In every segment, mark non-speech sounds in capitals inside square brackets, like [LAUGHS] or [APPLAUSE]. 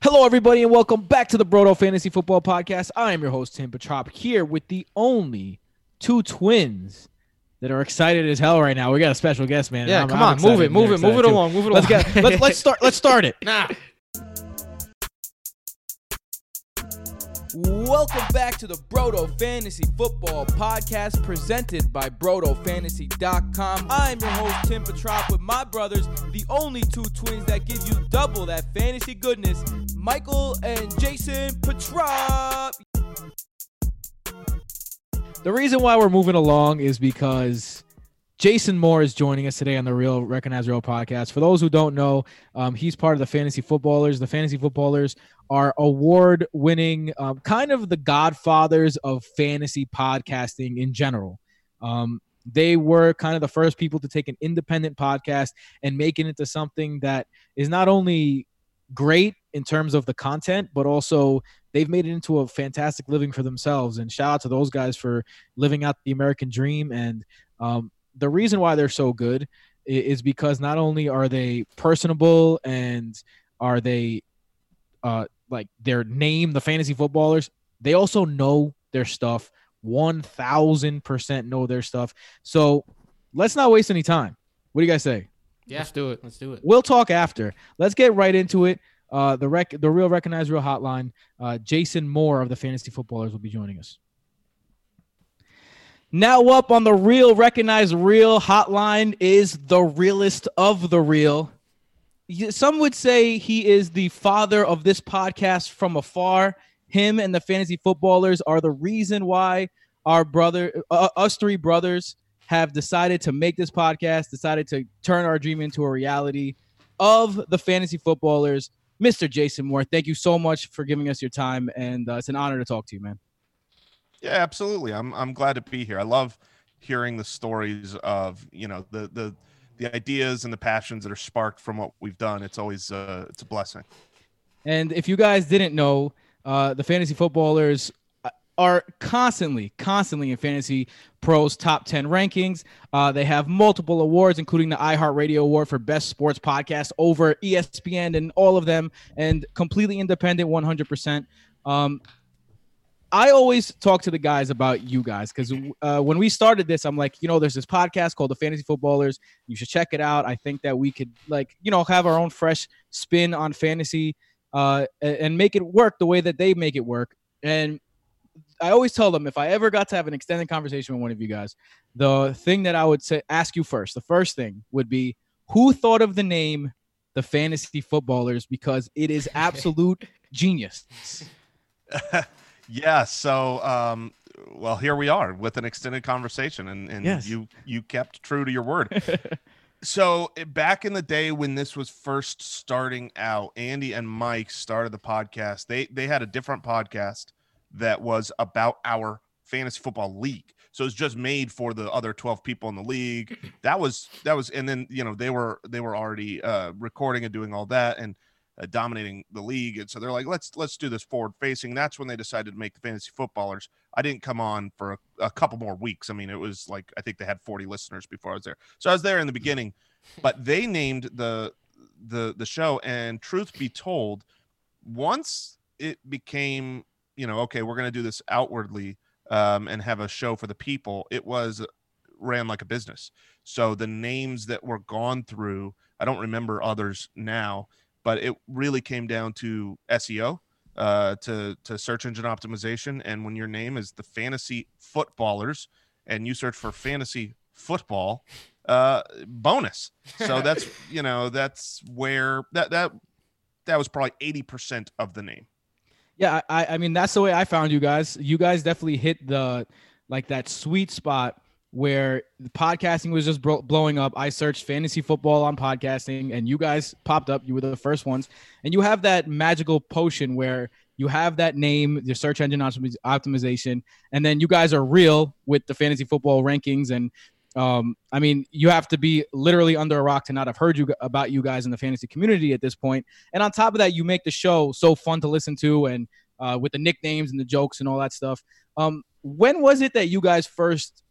Hello, everybody, and welcome back to the Broto Fantasy Football Podcast. I am your host, Tim Petrop, here with the only two twins that are excited as hell right now. We got a special guest, man. Yeah, come I'm on, excited move it, move they're it, move it along, move it Let's along. get let's let's start let's start it. [LAUGHS] Nah. Welcome back to the Broto Fantasy Football Podcast presented by BrotoFantasy.com. I'm your host, Tim Petrop, with my brothers, the only two twins that give you double that fantasy goodness, Michael and Jason Petrop. The reason why we're moving along is because Jason Moore is joining us today on the Real Recognize Real podcast. For those who don't know, um, he's part of the Fantasy Footballers. The Fantasy Footballers are award winning, um, kind of the godfathers of fantasy podcasting in general. Um, they were kind of the first people to take an independent podcast and make it into something that is not only great in terms of the content, but also they've made it into a fantastic living for themselves. And shout out to those guys for living out the American dream. And um, the reason why they're so good is because not only are they personable and are they uh, like their name, the fantasy footballers, they also know their stuff. 1000% know their stuff. So let's not waste any time. What do you guys say? Yeah. Let's do it. Let's do it. We'll talk after. Let's get right into it. Uh, the rec, the real recognize real hotline. Uh, Jason Moore of the Fantasy Footballers will be joining us. Now up on the real recognize real hotline is the realest of the real. Some would say he is the father of this podcast from afar. Him and the Fantasy Footballers are the reason why our brother, uh, us three brothers, have decided to make this podcast, decided to turn our dream into a reality of the fantasy footballers. Mr. Jason Moore, thank you so much for giving us your time, and uh, it's an honor to talk to you, man. Yeah, absolutely. I'm I'm glad to be here. I love hearing the stories of you know the the the ideas and the passions that are sparked from what we've done. It's always uh, it's a blessing. And if you guys didn't know, uh, the fantasy footballers uh, are constantly, constantly in Fantasy Pros top 10 rankings. Uh, they have multiple awards, including the iHeartRadio Award for Best Sports Podcast over ESPN and all of them, and completely independent 100%. Um, I always talk to the guys about you guys because uh, when we started this, I'm like, you know, there's this podcast called the Fantasy Footballers. You should check it out. I think that we could, like, you know, have our own fresh spin on fantasy uh, and make it work the way that they make it work. And I always tell them if I ever got to have an extended conversation with one of you guys, the thing that I would say ask you first, the first thing would be who thought of the name the fantasy footballers because it is [LAUGHS] absolute genius. [LAUGHS] yeah. So um, well, here we are with an extended conversation, and and Yes. you you kept true to your word. [LAUGHS] so eh, back in the day when this was first starting out, Andy and Mike started the podcast. They they had a different podcast that was about our fantasy football league. So it's just made for the other 12 people in the league. That was that was and then you know they were they were already uh recording and doing all that and uh, dominating the league and so they're like let's let's do this forward facing. That's when they decided to make the fantasy footballers. I didn't come on for a, a couple more weeks. I mean it was like I think they had 40 listeners before I was there. So I was there in the beginning, but they named the the the show and truth be told once it became you know okay we're going to do this outwardly um, and have a show for the people it was ran like a business so the names that were gone through i don't remember others now but it really came down to seo uh, to to search engine optimization. And when your name is the fantasy footballers and you search for fantasy football uh bonus. So [LAUGHS] that's you know that's where that that that was probably 80% of the name. Yeah, I, I mean that's the way I found you guys. You guys definitely hit the like that sweet spot where the podcasting was just bro- blowing up. I searched fantasy football on podcasting, and you guys popped up. You were the first ones, and you have that magical potion where you have that name, your search engine optimi- optimization, and then you guys are real with the fantasy football rankings and. Um, I mean, you have to be literally under a rock to not have heard you about you guys in the fantasy community at this point. And on top of that, you make the show so fun to listen to, and uh, with the nicknames and the jokes and all that stuff. Um, when was it that you guys first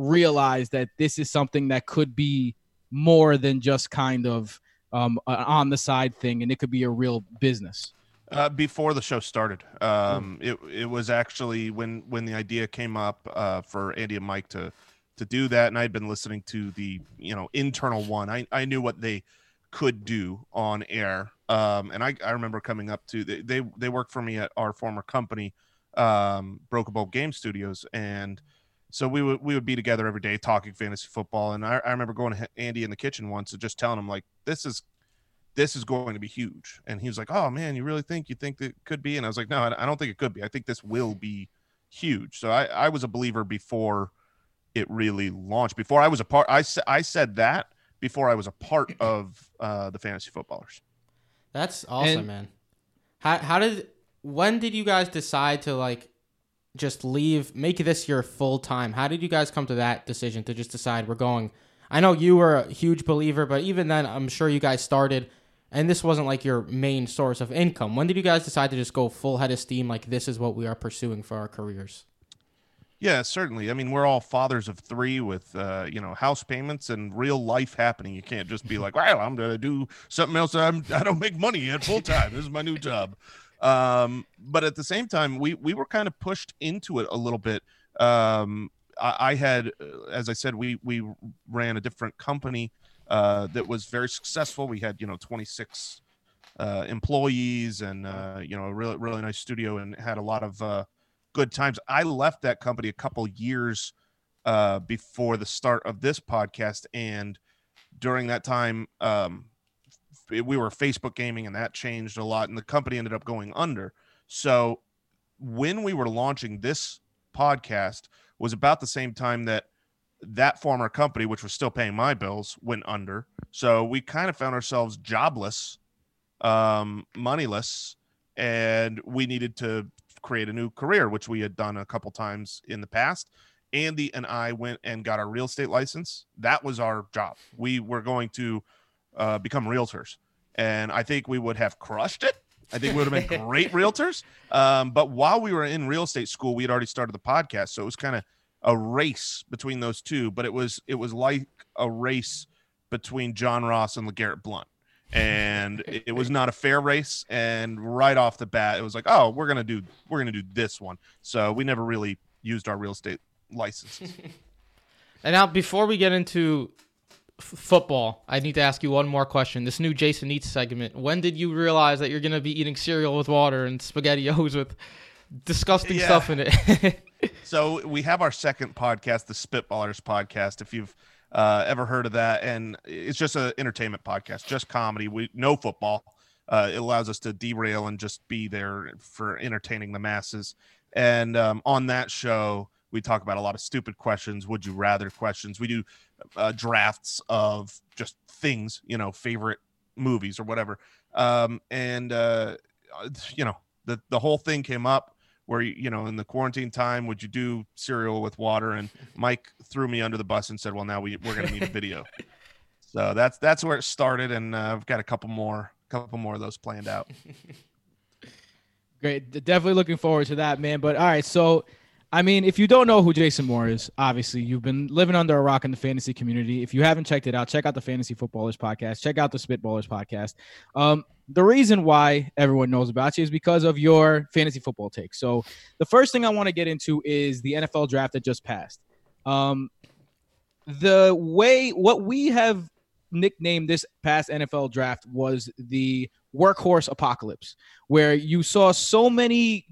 realized that this is something that could be more than just kind of um, an on the side thing, and it could be a real business? Uh, before the show started, um, it it was actually when when the idea came up uh, for Andy and Mike to to do that, and I had been listening to the you know internal one. I I knew what they could do on air, um, and I I remember coming up to they they, they worked for me at our former company, um, Broken Bulb Game Studios, and so we would we would be together every day talking fantasy football. And I, I remember going to Andy in the kitchen once and just telling him like, this is this is going to be huge. And he was like, oh man, you really think you think that could be? And I was like, no, I don't think it could be. I think this will be huge. So I, I was a believer before it really launched. Before I was a part, I, I said that before I was a part of uh, the fantasy footballers. That's awesome, and, man. How how did when did you guys decide to like just leave, make this your full time? How did you guys come to that decision to just decide we're going? I know you were a huge believer, but even then, I'm sure you guys started, and this wasn't like your main source of income. When did you guys decide to just go full head of steam? Like this is what we are pursuing for our careers. Yeah, certainly. I mean, we're all fathers of three with, uh, you know, house payments and real life happening. You can't just be like, well, I'm going to do something else. I'm, I don't make money yet full time. This is my new job. Um, but at the same time, we we were kind of pushed into it a little bit. Um, I, I had, uh, as I said, we we ran a different company uh, that was very successful. We had you know 26 uh, employees and uh, you know a really really nice studio and had a lot of uh, good times. I left that company a couple years uh, before the start of this podcast, and during that time, um, we were Facebook gaming and that changed a lot and the company ended up going under. So when we were launching this podcast was about the same time that that former company which was still paying my bills went under. So we kind of found ourselves jobless, um moneyless and we needed to create a new career which we had done a couple times in the past. Andy and I went and got our real estate license. That was our job. We were going to uh, become realtors. And I think we would have crushed it. I think we would have been [LAUGHS] great realtors. Um, but while we were in real estate school, we had already started the podcast. So it was kind of a race between those two, but it was it was like a race between John Ross and LeGarrette Blount. And it was not a fair race. And right off the bat, it was like, oh, we're gonna do we're gonna do this one. So we never really used our real estate licenses. [LAUGHS] and now before we get into football, I need to ask you one more question. This new Jason Eats segment. When did you realize that you're going to be eating cereal with water and spaghettios with disgusting yeah. stuff in it? [LAUGHS] so we have our second podcast, the Spitballers podcast. If you've uh, ever heard of that, and it's just an entertainment podcast, just comedy. We no football. Uh, it allows us to derail and just be there for entertaining the masses. And um, on that show, we talk about a lot of stupid questions, would you rather questions. We do uh, drafts of just things, you know, favorite movies or whatever. Um, and uh, you know, the the whole thing came up where you know in the quarantine time, would you do cereal with water? And Mike threw me under the bus and said, "Well, now we we're gonna need a video." [LAUGHS] so that's that's where it started, and uh, I've got a couple more a couple more of those planned out. [LAUGHS] Great, definitely looking forward to that, man. But all right, so I mean, if you don't know who Jason Moore is, obviously you've been living under a rock in the fantasy community. If you haven't checked it out, check out the Fantasy Footballers podcast. Check out the Spitballers podcast. Um, the reason why everyone knows about you is because of your fantasy football take. So the first thing I want to get into is the NFL draft that just passed. Um, the way what we have nicknamed this past NFL draft was the workhorse apocalypse, where you saw so many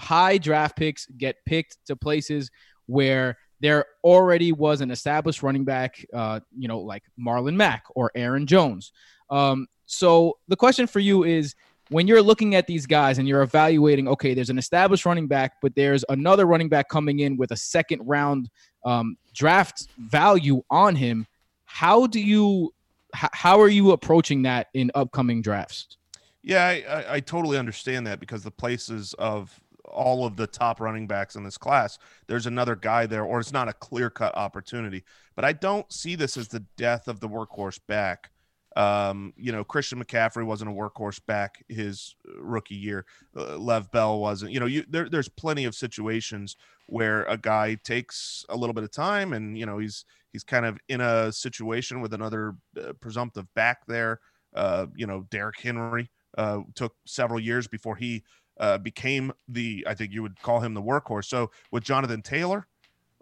high draft picks get picked to places where there already was an established running back, uh, you know, like Marlon Mack or Aaron Jones. Um, so the question for you is when you're looking at these guys and you're evaluating, okay, there's an established running back, but there's another running back coming in with a second round um, draft value on him. How do you, how are you approaching that in upcoming drafts? Yeah, I, I, I totally understand that because the places of all of the top running backs in this class, there's another guy there, or it's not a clear cut opportunity. But I don't see this as the death of the workhorse back. Um, you know, Christian McCaffrey wasn't a workhorse back his rookie year. Uh, Lev Bell wasn't. You know, you, there, there's plenty of situations where a guy takes a little bit of time, and you know he's he's kind of in a situation with another uh, presumptive back there. Uh, you know, Derrick Henry uh, took several years before he uh, became the, I think you would call him the workhorse. So with Jonathan Taylor,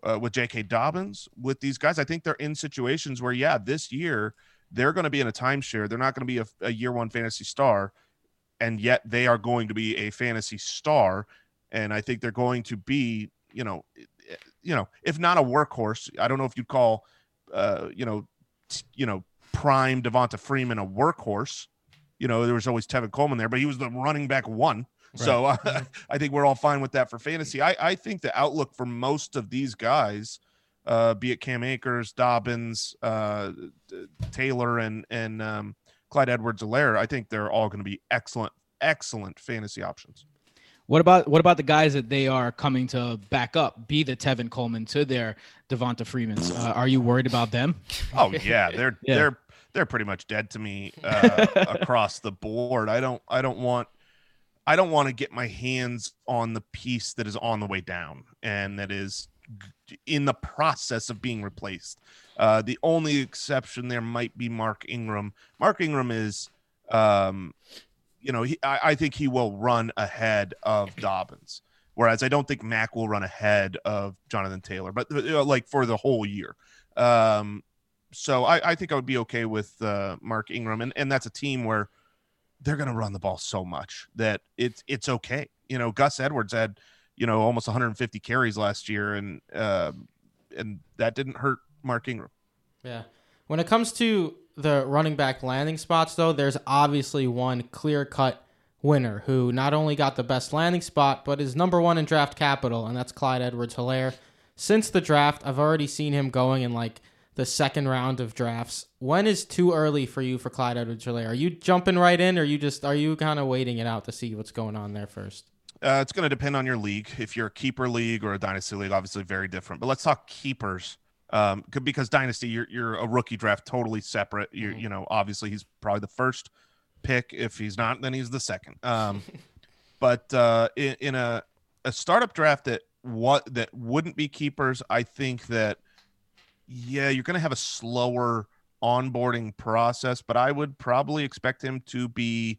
uh, with J.K. Dobbins, with these guys, I think they're in situations where, yeah, this year they're going to be in a timeshare. They're not going to be a, a year one fantasy star, and yet they are going to be a fantasy star. And I think they're going to be, you know, you know, if not a workhorse, I don't know if you'd call, uh, you know, t- you know, prime Devonta Freeman a workhorse. You know, there was always Tevin Coleman there, but he was the running back one. Right. So uh, mm-hmm. [LAUGHS] I think we're all fine with that for fantasy. I, I think the outlook for most of these guys, uh, be it Cam Akers, Dobbins, uh, Taylor, and and um, Clyde Edwards-Helaire, I think they're all going to be excellent, excellent fantasy options. What about what about the guys that they are coming to back up, be the Tevin Coleman to their Devonta Freeman's? Uh, are you worried about them? [LAUGHS] Oh yeah, they're [LAUGHS] yeah. they're they're pretty much dead to me uh, across the board. I don't I don't want I don't want to get my hands on the piece that is on the way down and that is in the process of being replaced. Uh, the only exception there might be Mark Ingram. Mark Ingram is, um, you know, he, I, I, think he will run ahead of Dobbins, whereas I don't think Mack will run ahead of Jonathan Taylor, but you know, like for the whole year. Um, so I, I, think I would be okay with uh, Mark Ingram, and, and that's a team where they're going to run the ball so much that it's it's okay. You know, Gus Edwards had you know almost 150 carries last year, and uh, and that didn't hurt Mark Ingram. Yeah, when it comes to the running back landing spots, though, there's obviously one clear cut winner who not only got the best landing spot, but is number one in draft capital, and that's Clyde Edwards Helaire. Since the draft, I've already seen him going in like the second round of drafts. When is too early for you for Clyde edwards helaire Are you jumping right in, or you just are you kind of waiting it out to see what's going on there first? Uh, it's going to depend on your league. If you're a keeper league or a dynasty league, obviously very different. But let's talk keepers. Um, because dynasty, you're you're a rookie draft, totally separate. You mm-hmm. you know, obviously he's probably the first pick. If he's not, then he's the second. Um, [LAUGHS] but uh, in, in a a startup draft that what that wouldn't be keepers, I think that yeah, you're going to have a slower onboarding process, but I would probably expect him to be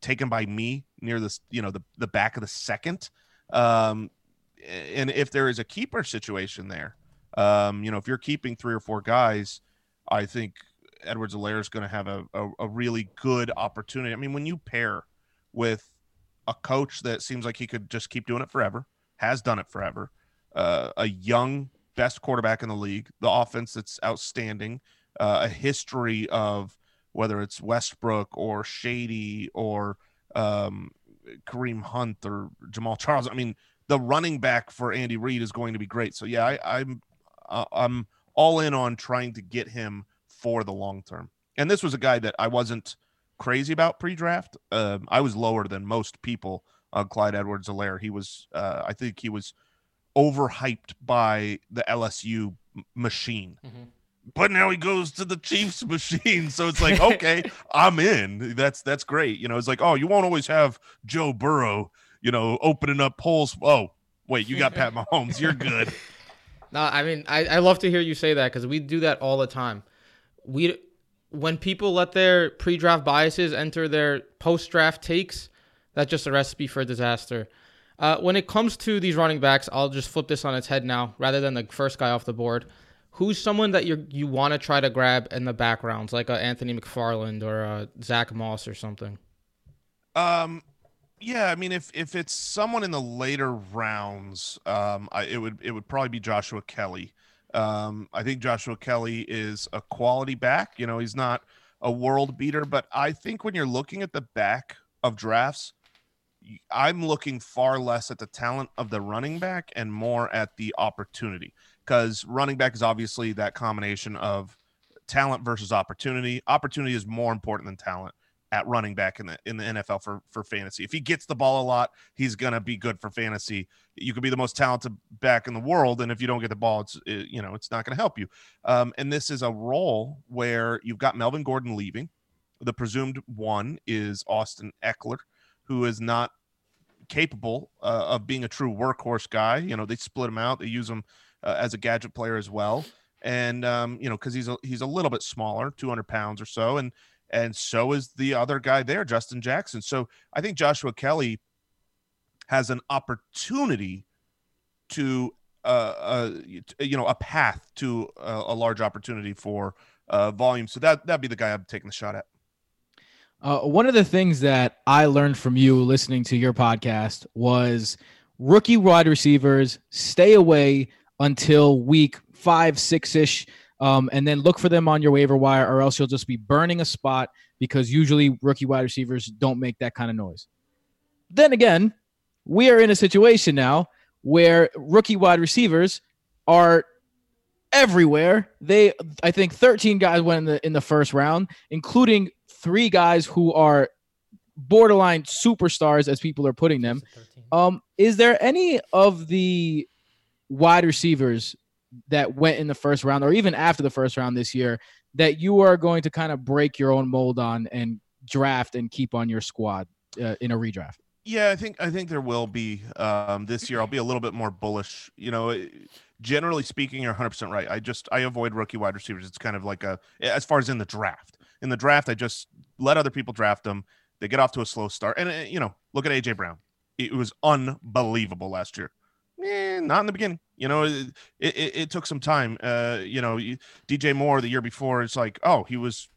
taken by me near this, you know, the the back of the second. Um, and if there is a keeper situation there, um, you know, if you're keeping three or four guys, I think Edwards Helaire is going to have a, a, a really good opportunity. I mean, when you pair with a coach that seems like he could just keep doing it forever, has done it forever, uh, a young best quarterback in the league, the offense that's outstanding, uh, a history of whether it's Westbrook or Shady or um, Kareem Hunt or Jamaal Charles. I mean, the running back for Andy Reid is going to be great. So yeah, I, I'm uh, I'm all in on trying to get him for the long term. And this was a guy that I wasn't crazy about pre-draft. Um, I was lower than most people on Clyde Edwards-Helaire. He was, uh, I think he was overhyped by the LSU machine. Mm-hmm. But now he goes to the Chiefs [LAUGHS] machine. So it's like, [LAUGHS] okay, I'm in. That's that's great. You know, it's like, oh, you won't always have Joe Burrow, you know, opening up polls. Oh, wait, you got Pat [LAUGHS] Mahomes. You're good. No, I mean, I, I love to hear you say that because we do that all the time. We when people let their pre-draft biases enter their post-draft takes, that's just a recipe for disaster. Uh, when it comes to these running backs, I'll just flip this on its head now, rather than the first guy off the board. Who's someone that you you want to try to grab in the backgrounds, like a Anthony McFarland or a Zach Moss or something? Um, yeah, I mean, if if it's someone in the later rounds, um, I, it would it would probably be Joshua Kelley. Um, I think Joshua Kelley is a quality back. You know, he's not a world beater, but I think when you're looking at the back of drafts, I'm looking far less at the talent of the running back and more at the opportunity because running back is obviously that combination of talent versus opportunity. Opportunity is more important than talent at running back in the in the NFL for for fantasy. If he gets the ball a lot, he's gonna be good for fantasy. You could be the most talented back in the world, and if you don't get the ball, it's it, you know it's not gonna help you. Um, and this is a role where you've got Melvin Gordon leaving. The presumed one is Austin Ekeler who is not capable uh, of being a true workhorse guy. You know, they split him out. They use him uh, as a gadget player as well. And um, you know, because he's a he's a little bit smaller, 200 pounds or so, and and so is the other guy there, Justin Jackson. So I think Joshua Kelley has an opportunity to uh, uh, you know a path to a, a large opportunity for uh, volume. So that that'd be the guy I'm taking the shot at. Uh, one of the things that I learned from you listening to your podcast was rookie wide receivers stay away until week five, six ish, um, and then look for them on your waiver wire, or else you'll just be burning a spot because usually rookie wide receivers don't make that kind of noise. Then again, we are in a situation now where rookie wide receivers are everywhere. They, I think, 13 guys went in the in the first round, including three guys who are borderline superstars, as people are putting them. Um, is there any of the wide receivers that went in the first round, or even after the first round this year, that you are going to kind of break your own mold on and draft and keep on your squad uh, in a redraft? Yeah, I think I think there will be um, this year. I'll be a little bit more bullish. You know, generally speaking, you're 100 percent right. I just I avoid rookie wide receivers. It's kind of like a as far as in the draft. In the draft, I just let other people draft them. They get off to a slow start, and uh, you know, look at AJ Brown. It was unbelievable last year. Eh, not in the beginning. You know, it, it, it took some time. Uh, you know, DJ Moore the year before, it's like, oh, he was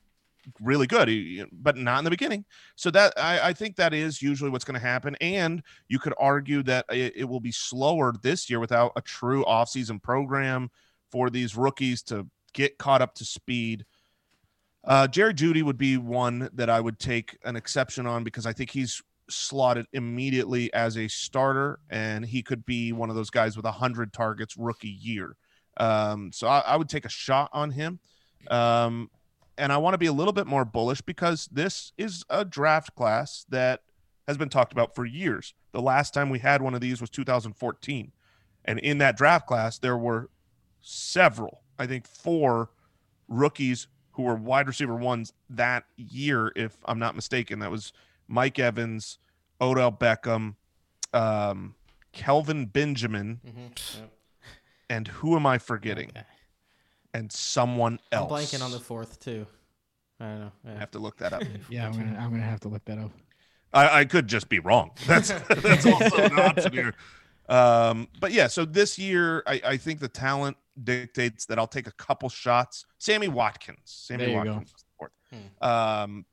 really good, but not in the beginning. So that I, I think that is usually what's going to happen. And you could argue that it, it, will be slower this year without a true offseason program for these rookies to get caught up to speed. Uh, Jerry Jeudy would be one that I would take an exception on because I think he's slotted immediately as a starter, and he could be one of those guys with a hundred targets rookie year. Um, so I, I, would take a shot on him. Um, and I want to be a little bit more bullish because this is a draft class that has been talked about for years. The last time we had one of these was 2014. And in that draft class, there were several, I think four rookies who were wide receiver ones that year, if I'm not mistaken. That was Mike Evans, Odell Beckham, um, Kelvin Benjamin, mm-hmm. yep. and who am I forgetting? Okay and someone else. I'm blanking on the fourth too. I don't know. Yeah. I have to look that up. yeah, I'm gonna I'm gonna have to look that up. I, I could just be wrong. [LAUGHS] That's that's also an option here. Um, but yeah, so this year I, I think the talent dictates that I'll take a couple shots. Sammy Watkins. Sammy Watkins. Hmm. Um,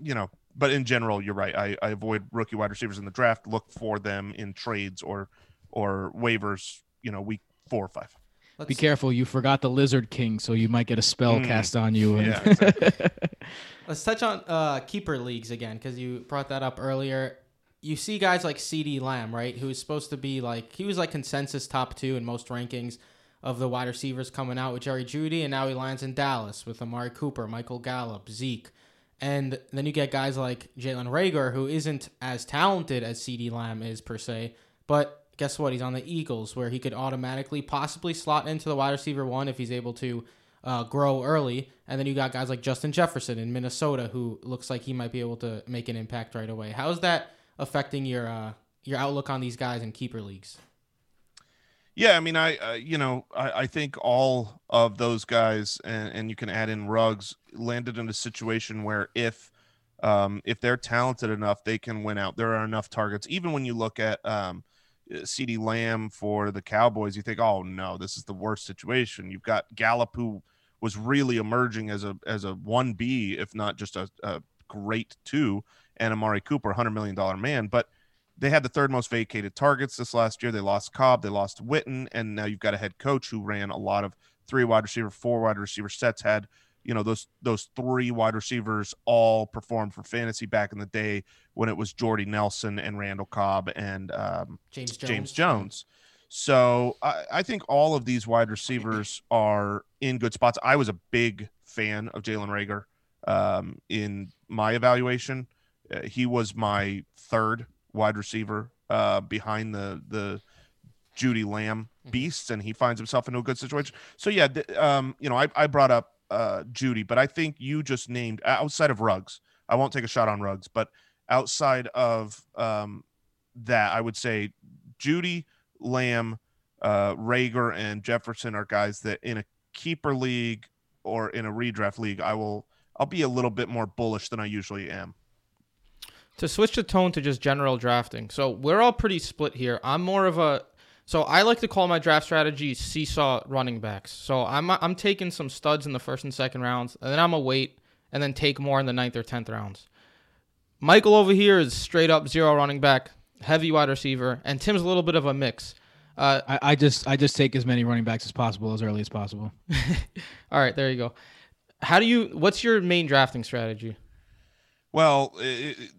you know, but in general, you're right. I, I avoid rookie wide receivers in the draft. Look for them in trades or or waivers. You know, week four or five. Let's Be careful, you forgot the Lizard King, so you might get a spell mm. cast on you. Yeah, exactly. [LAUGHS] Let's touch on uh, keeper leagues again because you brought that up earlier. You see guys like CeeDee Lamb, right? Who's supposed to be like he was like consensus top two in most rankings of the wide receivers coming out with Jerry Jeudy, and now he lands in Dallas with Amari Cooper, Michael Gallup, Zeke. And then you get guys like Jalen Reagor, who isn't as talented as CeeDee Lamb is per se, but guess what? He's on the Eagles, where he could automatically possibly slot into the wide receiver one if he's able to uh, grow early. And then you got guys like Justin Jefferson in Minnesota, who looks like he might be able to make an impact right away. How is that affecting your uh, your outlook on these guys in keeper leagues? Yeah, I mean, I uh, you know, I, I think all of those guys, and, and you can add in Ruggs, landed in a situation where if um, if they're talented enough, they can win out. There are enough targets. Even when you look at um, CeeDee Lamb for the Cowboys, you think, oh no, this is the worst situation. You've got Gallup who was really emerging as a as a one B, if not just a, a great two, and Amari Cooper, hundred million dollar man. But they had the third most vacated targets this last year. They lost Cobb, they lost Witten, and now you've got a head coach who ran a lot of three wide receiver, four wide receiver sets. Had you know those those three wide receivers all performed for fantasy back in the day when it was Jordy Nelson and Randall Cobb and um, James Jones. James Jones. So I, I, think all of these wide receivers are in good spots. I was a big fan of Jalen Reagor um, in my evaluation. Uh, he was my third wide receiver uh, behind the the Jeudy Lamb mm-hmm. beasts, and he finds himself into a good situation. So yeah, th- um, you know, I, I brought up uh, Jeudy, but I think you just named outside of Ruggs. I won't take a shot on Ruggs, but outside of um, that, I would say Jeudy Lamb, uh, Reagor, and Jefferson are guys that in a keeper league or in a redraft league, I will I'll be a little bit more bullish than I usually am. To switch the tone to just general drafting. So we're all pretty split here. I'm more of a so I like to call my draft strategy seesaw running backs. So I'm I'm taking some studs in the first and second rounds, and then I'm gonna wait and then take more in the ninth or tenth rounds. Michael over here is straight up zero running back, heavy wide receiver, and Tim's a little bit of a mix. Uh, I, I just I just take as many running backs as possible as early as possible. [LAUGHS] all right, there you go. How do you? What's your main drafting strategy? Well, it,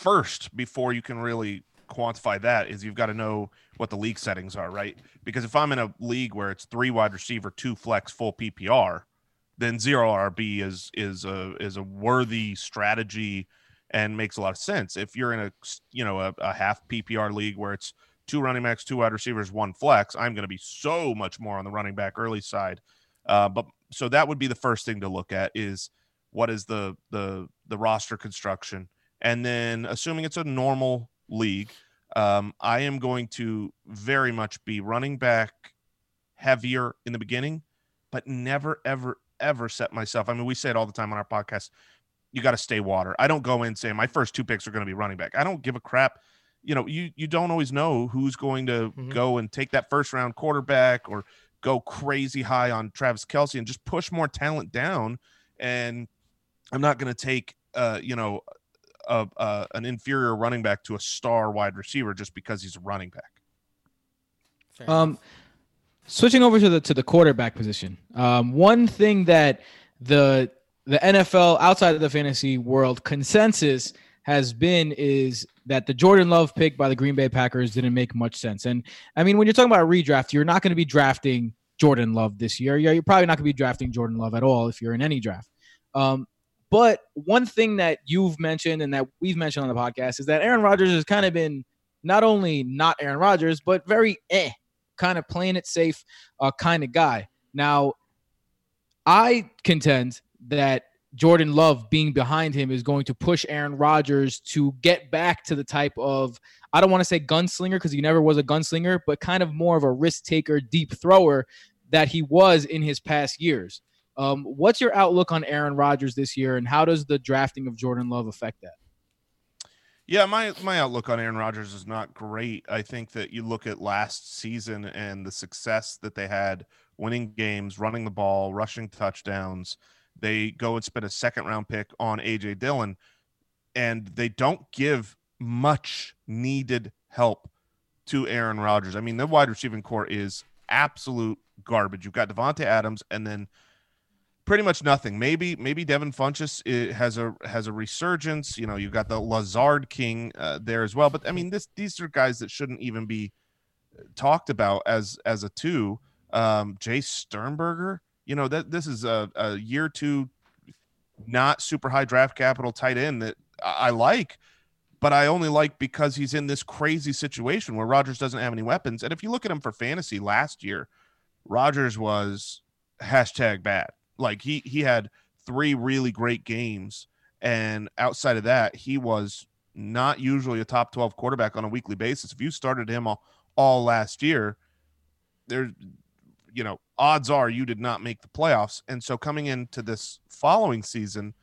first, before you can really quantify that, is you've got to know what the league settings are, right? Because if I'm in a league where it's three wide receiver, two flex, full PPR, then zero RB is is a is a worthy strategy and makes a lot of sense. If you're in a you know a, a half PPR league where it's two running backs, two wide receivers, one flex, I'm going to be so much more on the running back early side. Uh, but so that would be the first thing to look at is what is the the the roster construction, and then assuming it's a normal league, um, I am going to very much be running back heavier in the beginning, but never ever ever set myself. I mean, we say it all the time on our podcast. You got to stay water. I don't go in saying my first two picks are going to be running back. I don't give a crap you know, you you don't always know who's going to mm-hmm. go and take that first round quarterback or go crazy high on Travis Kelce and just push more talent down. And I'm not going to take, uh, you know, a, a, an inferior running back to a star wide receiver just because he's a running back. Fair um, enough. switching over to the to the quarterback position. Um, one thing that the the NFL outside of the fantasy world consensus has been is that the Jordan Love pick by the Green Bay Packers didn't make much sense. And I mean, when you're talking about a redraft, you're not going to be drafting Jordan Love this year. Yeah you're probably not going to be drafting Jordan Love at all if you're in any draft. Um, but one thing that you've mentioned and that we've mentioned on the podcast is that Aaron Rodgers has kind of been not only not Aaron Rodgers, but very eh, kind of playing it safe uh, kind of guy. Now, I contend that Jordan Love being behind him is going to push Aaron Rodgers to get back to the type of I don't want to say gunslinger because he never was a gunslinger, but kind of more of a risk taker, deep thrower that he was in his past years. Um, what's your outlook on Aaron Rodgers this year, and how does the drafting of Jordan Love affect that? Yeah, my my outlook on Aaron Rodgers is not great. I think that you look at last season and the success that they had winning games, running the ball, rushing touchdowns they go and spend a second round pick on AJ Dillon, and they don't give much needed help to Aaron Rodgers. I mean, the wide receiving core is absolute garbage. You've got Davante Adams, and then pretty much nothing. Maybe maybe Devin Funchess eh, has a has a resurgence. You know, you've got the Lazard King uh, there as well. But I mean, this these are guys that shouldn't even be talked about as as a two. Um, Jace Sternberger, you know that this is a, a year two not super high draft capital tight end that I like, but I only like because he's in this crazy situation where Rodgers doesn't have any weapons. And if you look at him for fantasy last year, Rodgers was hashtag bad. Like he he had three really great games, and outside of that, he was not usually a top twelve quarterback on a weekly basis. If you started him all, all last year, there you know, odds are you did not make the playoffs. And so coming into this following season,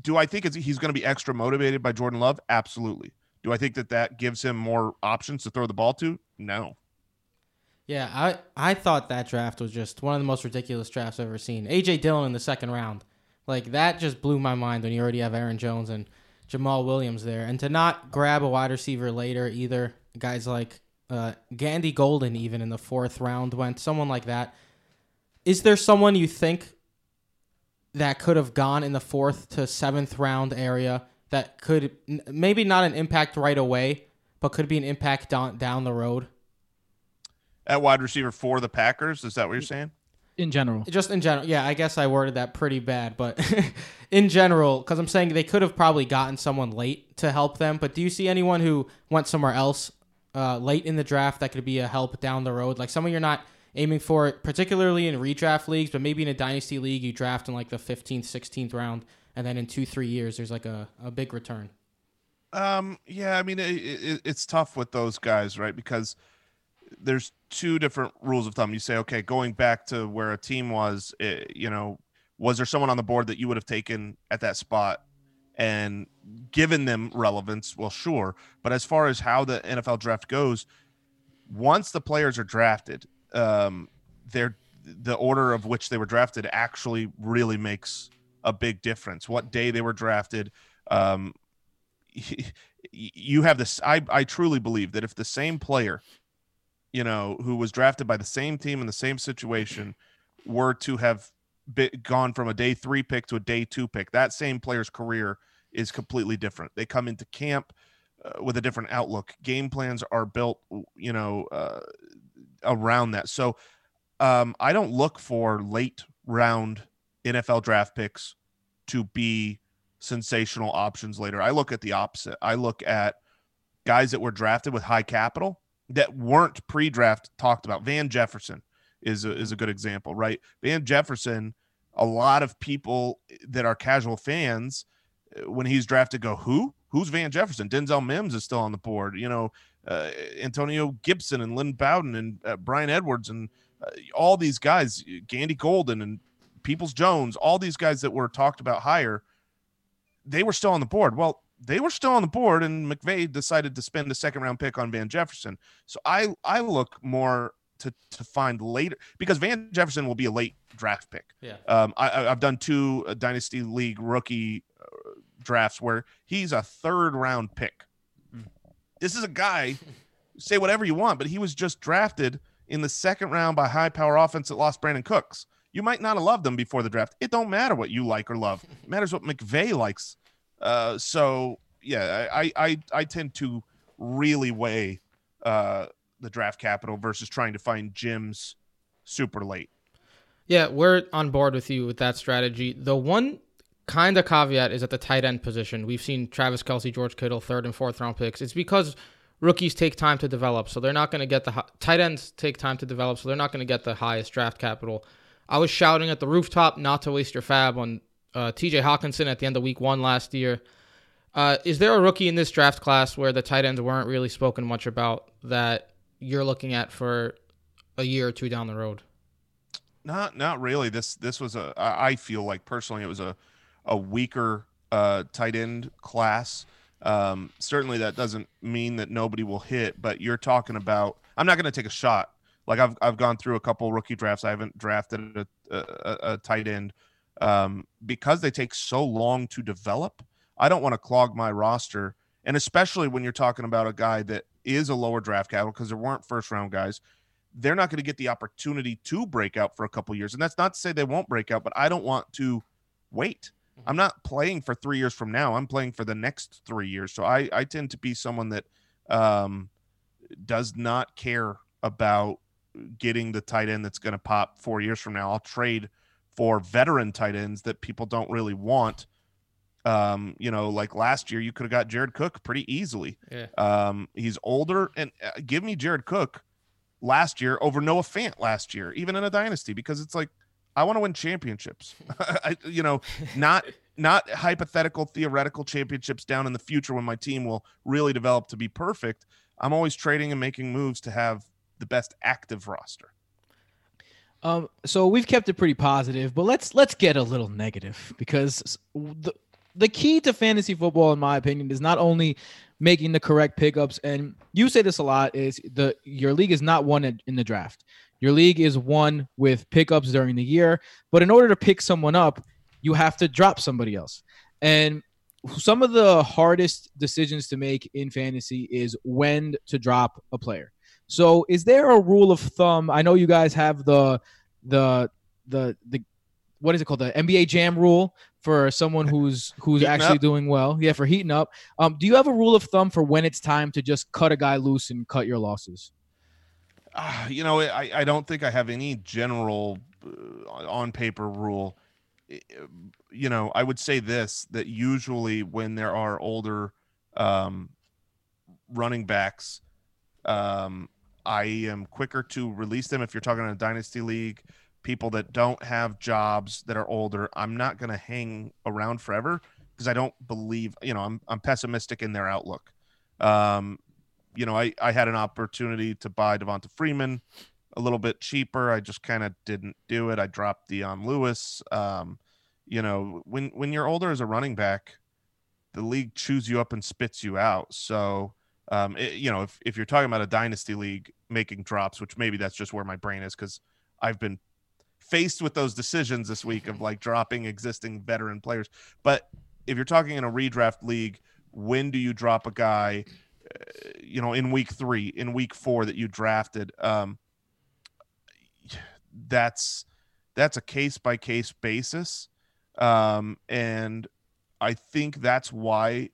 do I think he's going to be extra motivated by Jordan Love? Absolutely. Do I think that that gives him more options to throw the ball to? No. Yeah, I I thought that draft was just one of the most ridiculous drafts I've ever seen. AJ Dillon in the second round, like that just blew my mind when you already have Aaron Jones and Jamaal Williams there, and to not grab a wide receiver later either. Guys like uh, Gandy Golden even in the fourth round went someone like that. Is there someone you think that could have gone in the fourth to seventh round area that could maybe not an impact right away, but could be an impact down down the road? At wide receiver for the Packers, is that what you're saying? In general, just in general, yeah. I guess I worded that pretty bad, but [LAUGHS] in general, because I'm saying they could have probably gotten someone late to help them. But do you see anyone who went somewhere else uh, late in the draft that could be a help down the road, like someone you're not aiming for, particularly in redraft leagues, but maybe in a dynasty league, you draft in like the 15th, 16th round, and then in two, three years, there's like a, a big return. Um, yeah, I mean, it, it, it's tough with those guys, right? Because there's two different rules of thumb. You say, okay, going back to where a team was, it, eh, you know, was there someone on the board that you would have taken at that spot and given them relevance? Well, sure. But as far as how the NFL draft goes, once the players are drafted, um, they're the order of which they were drafted actually really makes a big difference. What day they were drafted, um, [LAUGHS] you have this. I I truly believe that if the same player, you know, who was drafted by the same team in the same situation, were to have gone from a day three pick to a day two pick, that same player's career is completely different. They come into camp uh, with a different outlook. Game plans are built, you know, uh, around that. So um, I don't look for late round NFL draft picks to be sensational options later. I look at the opposite. I look at guys that were drafted with high capital that weren't pre-draft talked about. Van Jefferson is a, is a good example, right? Van Jefferson, a lot of people that are casual fans uh, when he's drafted go, "Who? Who's Van Jefferson?" Denzel Mims is still on the board. You know, uh, Antonio Gibson and Lynn Bowden and uh, Bryan Edwards and uh, all these guys, Gandy Golden and Peoples Jones, all these guys that were talked about higher, they were still on the board. Well, they were still on the board, and McVay decided to spend a second round pick on Van Jefferson. So I I look more to to find later because Van Jefferson will be a late draft pick. Yeah. Um, I, I've done two uh, dynasty league rookie uh, drafts where he's a third round pick. Mm. This is a guy. [LAUGHS] say whatever you want, but he was just drafted in the second round by high power offense that lost Brandin Cooks. You might not have loved them before the draft. It don't matter what you like or love. It [LAUGHS] matters what McVay likes. Uh, so yeah, I, I I tend to really weigh uh, the draft capital versus trying to find gyms super late. Yeah, we're on board with you with that strategy. The one kind of caveat is at the tight end position. We've seen Travis Kelce, George Kittle, third and fourth round picks. It's because rookies take time to develop, so they're not going to get the tight ends take time to develop, so they're not going to get the highest draft capital. I was shouting at the rooftop not to waste your FAAB on uh, T.J. Hockenson at the end of Week One last year. Uh, is there a rookie in this draft class where the tight ends weren't really spoken much about that you're looking at for a year or two down the road? Not, not really. This, this was a. I feel like personally, it was a, a weaker uh, tight end class. Um, certainly, that doesn't mean that nobody will hit, but you're talking about. I'm not going to take a shot. Like I've I've gone through a couple rookie drafts. I haven't drafted a, a, a tight end um, because they take so long to develop. I don't want to clog my roster, and especially when you're talking about a guy that is a lower draft capital because there weren't first round guys. They're not going to get the opportunity to break out for a couple years, and that's not to say they won't break out. But I don't want to wait. I'm not playing for three years from now. I'm playing for the next three years. So I, I tend to be someone that um, does not care about getting the tight end that's going to pop four years from now. I'll trade for veteran tight ends that people don't really want. Um, you know, like last year, you could have got Jared Cook pretty easily. Yeah. Um, he's older, and uh, give me Jared Cook last year over Noah Fant last year, even in a dynasty, because it's like I want to win championships. [LAUGHS] I, you know, not not hypothetical theoretical championships down in the future when my team will really develop to be perfect. I'm always trading and making moves to have the best active roster. Um, so we've kept it pretty positive, but let's let's get a little negative because the the key to fantasy football, in my opinion, is not only making the correct pickups, and you say this a lot, is the your league is not won in, the draft. Your league is won with pickups during the year, but in order to pick someone up, you have to drop somebody else. And some of the hardest decisions to make in fantasy is when to drop a player. So, is there a rule of thumb? I know you guys have the the the the what is it called the NBA Jam rule for someone who's who's heating actually up. doing well. Yeah, for heating up. Um, do you have a rule of thumb for when it's time to just cut a guy loose and cut your losses? uh, you know, I, I don't think I have any general uh, on paper rule. You know, I would say this that usually when there are older um, running backs, um, I am quicker to release them. If you're talking in a dynasty league, people that don't have jobs that are older, I'm not going to hang around forever because I don't believe, you know, I'm, I'm pessimistic in their outlook. Um, you know, I, I had an opportunity to buy Devonta Freeman a little bit cheaper. I just kind of didn't do it. I dropped Dion Lewis. Um, you know, when when you're older as a running back, the league chews you up and spits you out. So, um, it, you know, if if you're talking about a dynasty league making drops, which maybe that's just where my brain is because I've been faced with those decisions this week of like dropping existing veteran players. But if you're talking in a redraft league, when do you drop a guy? Uh, you know, in week three, in week four that you drafted. Um, that's that's a case by case basis, um, and I think that's why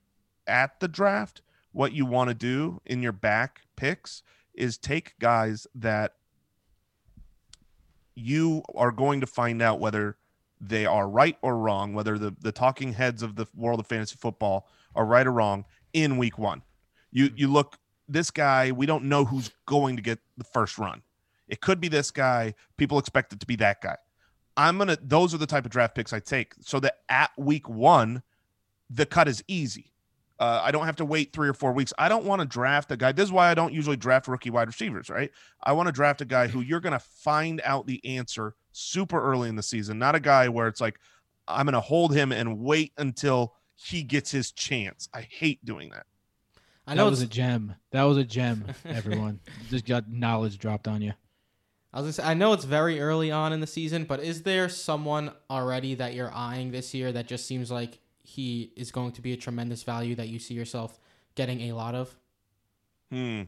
at the draft, what you want to do in your back picks is take guys that you are going to find out whether they are right or wrong, whether the, the talking heads of the world of fantasy football are right or wrong in week one. You mm-hmm. you look this guy, we don't know who's going to get the first run. It could be this guy. People expect it to be that guy. I'm gonna those are the type of draft picks I take so that at week one, the cut is easy. Uh, I don't have to wait three or four weeks. I don't want to draft a guy. This is why I don't usually draft rookie wide receivers, right? I want to draft a guy who you're going to find out the answer super early in the season, not a guy where it's like, I'm going to hold him and wait until he gets his chance. I hate doing that. I know that was a gem. That was a gem, [LAUGHS] everyone. Just got knowledge dropped on you. I was say, I know it's very early on in the season, but is there someone already that you're eyeing this year that just seems like he is going to be a tremendous value that you see yourself getting a lot of? Hmm.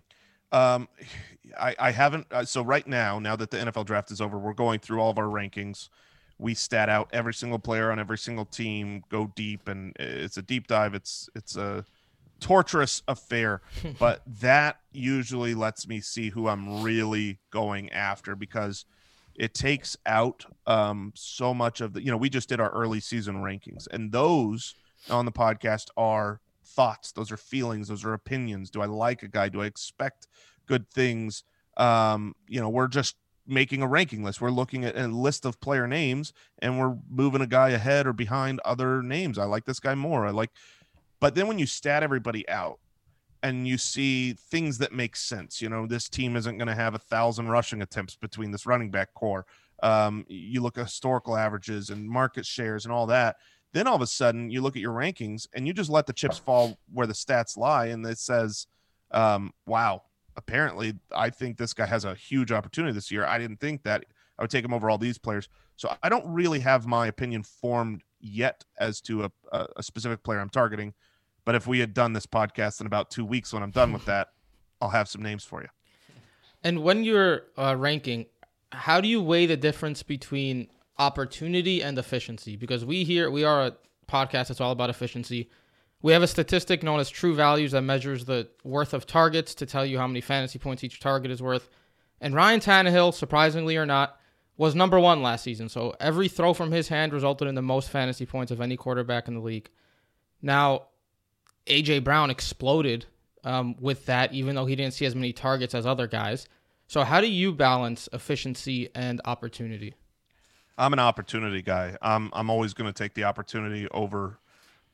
Um, I, I haven't. Uh, so right now, now that the NFL draft is over, we're going through all of our rankings. We stat out every single player on every single team, go deep, and it's a deep dive. It's it's a torturous affair, [LAUGHS] but that usually lets me see who I'm really going after because it takes out um, so much of the you know we just did our early season rankings and those on the podcast are thoughts those are feelings those are opinions. Do i like a guy? Do i expect good things? Um, you know we're just making a ranking list. We're looking at a list of player names and we're moving a guy ahead or behind other names. I like this guy more. I like but then when you stat everybody out and you see things that make sense. You know, this team isn't going to have a thousand rushing attempts between this running back corps. Um, you look at historical averages and market shares and all that. Then all of a sudden, you look at your rankings and you just let the chips fall where the stats lie, and it says, um, "Wow, apparently, I think this guy has a huge opportunity this year. I didn't think that. I would take him over all these players. So I don't really have my opinion formed yet as to a, a, a specific player I'm targeting. But if we had done this podcast in about two weeks, when I'm done with that, [LAUGHS] I'll have some names for you. And when you're uh, ranking, how do you weigh the difference between opportunity and efficiency? Because we here we are a podcast that's all about efficiency. We have a statistic known as True Values that measures the worth of targets to tell you how many fantasy points each target is worth. And Ryan Tannehill, surprisingly or not, was number one last season. So every throw from his hand resulted in the most fantasy points of any quarterback in the league. Now, AJ Brown exploded um, with that, even though he didn't see as many targets as other guys. So, how do you balance efficiency and opportunity? I'm an opportunity guy. I'm I'm always going to take the opportunity over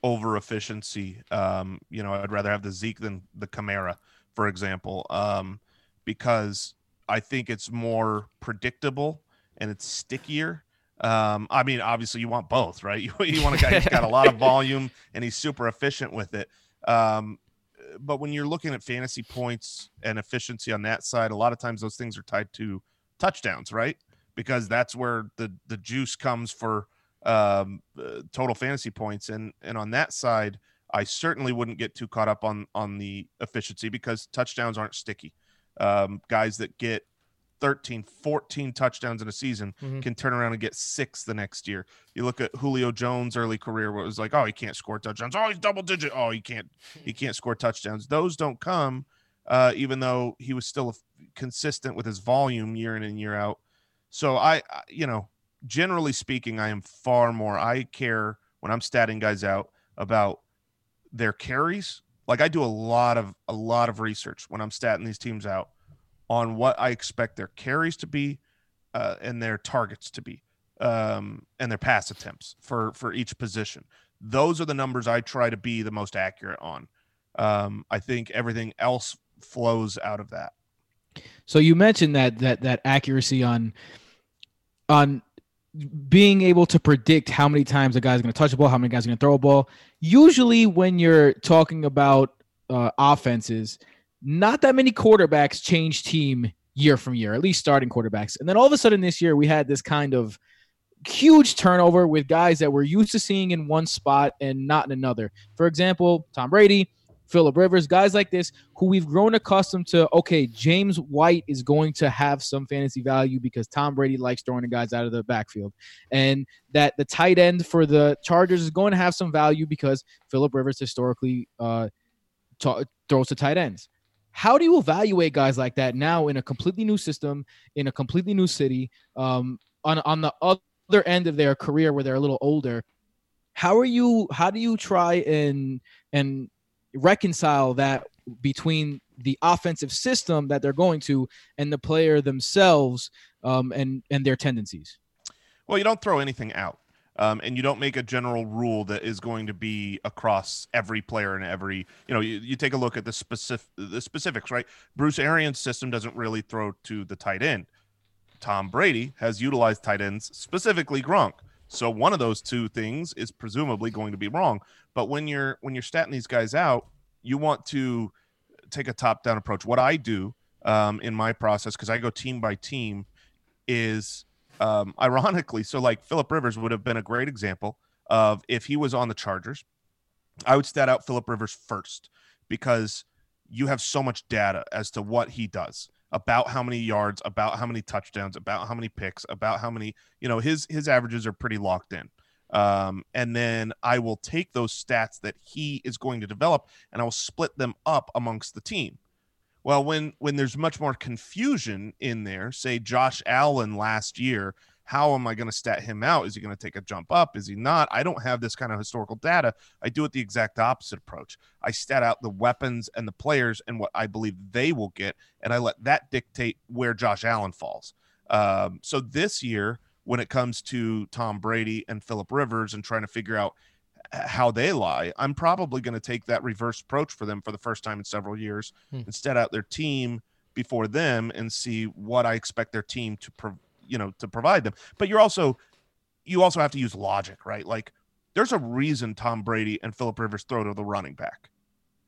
over efficiency. Um, you know, I'd rather have the Zeke than the Kamara, for example, um, because I think it's more predictable and it's stickier. Um, I mean, obviously, you want both, right? [LAUGHS] You, you want a guy who's got a lot of [LAUGHS] volume and he's super efficient with it. Um, but when you're looking at fantasy points and efficiency on that side, a lot of times those things are tied to touchdowns, right? Because that's where the the juice comes for um, uh, total fantasy points. And and on that side, I certainly wouldn't get too caught up on on the efficiency because touchdowns aren't sticky. Um, guys that get 13, 14 touchdowns in a season mm-hmm. can turn around and get six the next year. You look at Julio Jones' early career where it was like, oh, he can't score touchdowns. Oh, he's double digit. Oh, he can't he can't score touchdowns. Those don't come, uh, even though he was still consistent with his volume year in and year out. So I, you know, generally speaking, I am far more. I care when I'm statting guys out about their carries. Like I do a lot of a lot of research when I'm statting these teams out on what I expect their carries to be uh, and their targets to be um, and their pass attempts for for each position. Those are the numbers I try to be the most accurate on. Um, I think everything else flows out of that. So you mentioned that that that accuracy on on being able to predict how many times a guy's going to touch a ball, how many guys are going to throw a ball. Usually, when you're talking about uh, offenses, not that many quarterbacks change team year from year, at least starting quarterbacks. And then all of a sudden this year, we had this kind of huge turnover with guys that we're used to seeing in one spot and not in another. For example, Tom Brady, Philip Rivers, guys like this who we've grown accustomed to. Okay, James White is going to have some fantasy value because Tom Brady likes throwing the guys out of the backfield, and that the tight end for the Chargers is going to have some value because Philip Rivers historically uh, t- throws to tight ends. How do you evaluate guys like that now in a completely new system, in a completely new city, um, on on the other end of their career where they're a little older? How are you? How do you try and and reconcile that between the offensive system that they're going to and the player themselves um, and and their tendencies? Well, you don't throw anything out. Um, and you don't make a general rule that is going to be across every player and every you know you, you take a look at the specific the specifics right? Bruce arians system doesn't really throw to the tight end. Tom brady has utilized tight ends specifically gronk. So one of those two things is presumably going to be wrong. But when you're when you're statting these guys out you want to take a top down approach. What i do um, in my process because i go team by team is um, [LAUGHS] ironically, so like Philip Rivers would have been a great example of if he was on the Chargers, I would stat out Philip Rivers first because you have so much data as to what he does about how many yards, about how many touchdowns, about how many picks, about how many, you know, his his averages are pretty locked in. Um, and then I will take those stats that he is going to develop and I will split them up amongst the team. Well, when when there's much more confusion in there, say Josh Allen last year, how am I going to stat him out? Is he going to take a jump up? Is he not? I don't have this kind of historical data. I do it the exact opposite approach. I stat out the weapons and the players and what I believe they will get, and I let that dictate where Josh Allen falls. Um, so this year, when it comes to Tom Brady and Philip Rivers and trying to figure out how they lie, I'm probably going to take that reverse approach for them for the first time in several years. Hmm. Instead, out their team before them and see what I expect their team to, pro- you know, to provide them. But you're also, you also have to use logic, right? Like, there's a reason Tom Brady and Philip Rivers throw to the running back.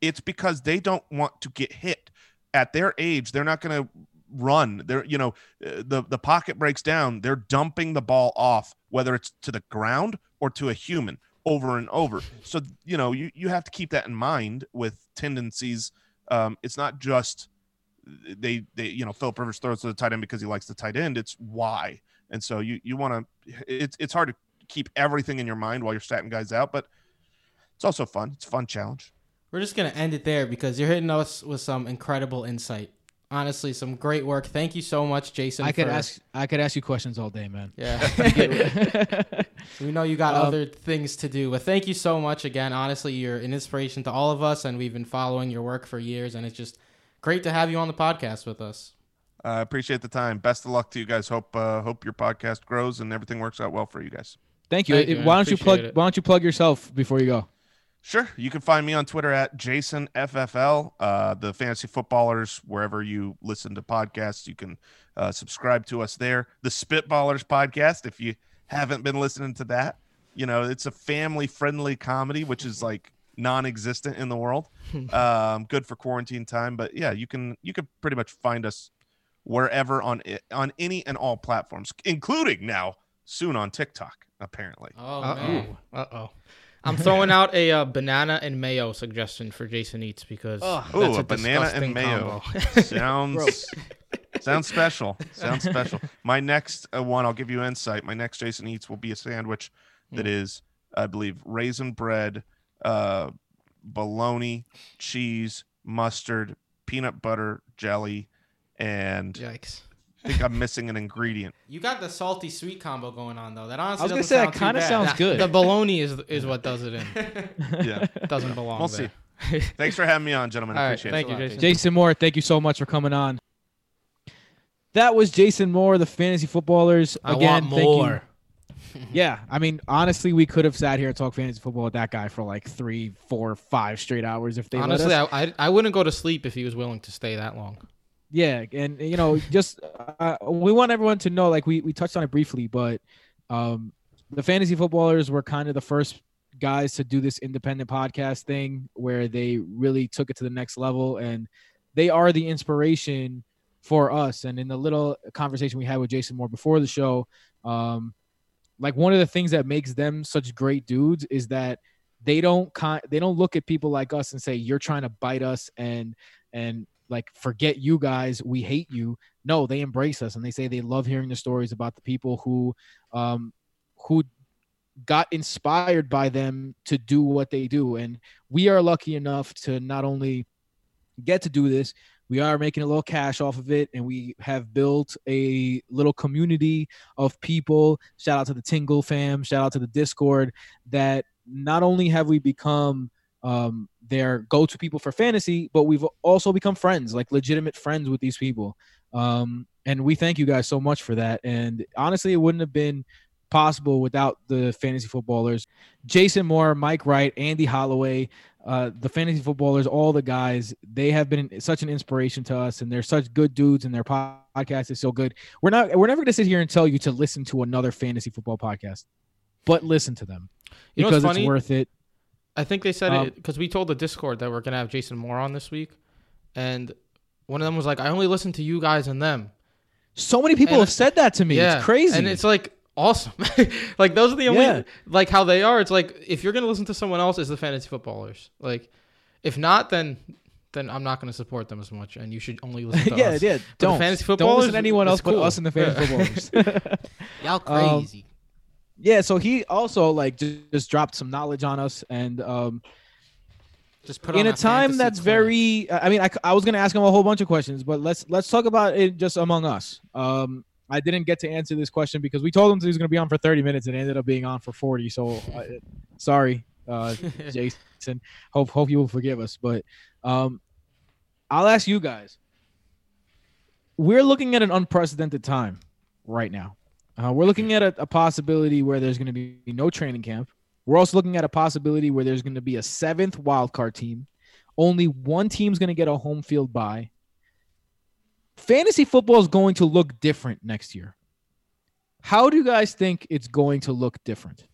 It's because they don't want to get hit. At their age, they're not going to run. They're, you know, uh, the the pocket breaks down. They're dumping the ball off, whether it's to the ground or to a human over and over. So you know you you have to keep that in mind with tendencies. Um, it's not just they they you know Philip Rivers throws to the tight end because he likes the tight end. It's why, and so you you want to. It's it's hard to keep everything in your mind while you're statting guys out, but it's also fun. It's a fun challenge. We're just gonna end it there because you're hitting us with some incredible insight honestly some great work. Thank you so much, Jason. I could for... ask I could ask you questions all day, man. Yeah. [LAUGHS] [LAUGHS] we know you got um, other things to do, but thank you so much again. Honestly, you're an inspiration to all of us, and we've been following your work for years, and it's just great to have you on the podcast with us. I uh, appreciate the time. Best of luck to you guys. Hope uh, hope your podcast grows and everything works out well for you guys. Thank you. Thank you why don't you plug it. Why don't you plug yourself before you go? Sure. You can find me on Twitter at JasonFFL. Uh, the Fantasy Footballers, wherever you listen to podcasts, you can uh, subscribe to us there. The Spitballers podcast, if you haven't been listening to that, you know, it's a family friendly comedy, which is like non existent in the world. um, good for quarantine time. But yeah, you can, you can pretty much find us wherever on, it, on any and all platforms, including now soon on TikTok, apparently. Oh, Uh-oh. Uh-oh. I'm throwing out a uh, banana and mayo suggestion for Jason Eats because oh, that's Ooh, a, a banana and mayo [LAUGHS] sounds sounds special. [LAUGHS] Sounds special. My next uh, one, I'll give you insight. My next Jason Eats will be a sandwich that mm. is, I believe, raisin bread, uh, bologna, cheese, mustard, peanut butter, jelly, and yikes think I'm missing an ingredient. You got the salty sweet combo going on though. That honestly I was gonna say that kind of sounds good. The bologna is is what does it in. [LAUGHS] yeah, it [LAUGHS] [LAUGHS] doesn't belong. We'll there. see. Thanks for having me on, gentlemen. I appreciate thank it. Thank you, Jason. Jason Moore. Thank you so much for coming on. That was Jason Moore, the fantasy footballers. Again, thank you. yeah, I mean, honestly, we could have sat here and talked fantasy football with that guy for like three, four, five straight hours if they honestly. I, I I wouldn't go to sleep if he was willing to stay that long. Yeah, and you know, just uh, we want everyone to know, like we we touched on it briefly, but Um, the fantasy footballers were kind of the first guys to do this independent podcast thing where they really took it to the next level and they are the inspiration for us. And in the little conversation we had with jason moore before the show um, like one of the things that makes them such great dudes is that they don't con- they don't look at people like us and say you're trying to bite us and and like forget you guys we hate you. No they embrace us and they say they love hearing the stories about the people who um who got inspired by them to do what they do. And we are lucky enough to not only get to do this we are making a little cash off of it and we have built a little community of people. Shout out to the tingle fam shout out to the discord that not only have we become um, their go-to people for fantasy but we've also become friends like legitimate friends with these people um, and we thank you guys so much for that and honestly it wouldn't have been possible without the fantasy footballers jason moore mike wright andy holloway uh, the fantasy footballers, all the guys, they have been such an inspiration to us, and they're such good dudes, and their podcast is so good. We're not, we're never going to sit here and tell you to listen to another fantasy football podcast, but listen to them You know because what's it's worth it. I think they said Um, it because we told the Discord that we're gonna have Jason Moore on this week, and one of them was like, "I only listen to you guys and them." So many people And- have said that to me. yeah, It's crazy. and it's like awesome. [LAUGHS] like those are the only Yeah. like how they are. It's like if you're gonna listen to someone else, it's the fantasy footballers. Like if not, then then I'm not gonna support them as much, and you should only listen to [LAUGHS] yeah, us. yeah. the Don't fantasy footballers. don't footballers, listen to anyone it's else but cool. us and the fantasy Yeah. [LAUGHS] footballers. Y'all Um, crazy. Yeah. So he also like just, just dropped some knowledge on us, and um, Just put in on a time that's very i mean I, I was going to ask him a whole bunch of questions but let's let's talk about it just among us. Um i didn't get to answer this question because we told him he was going to be on for 30 minutes and ended up being on for 40 so uh, sorry uh [LAUGHS] jason. Hope hope you will forgive us but um i'll ask you guys. We're looking at an unprecedented time right now uh, we're looking at a, a possibility where there's going to be no training camp we're also looking at a possibility where there's going to be a seventh wildcard team. Only one team's going to get a home field bye. Fantasy football is going to look different next year. How do you guys think it's going to look different?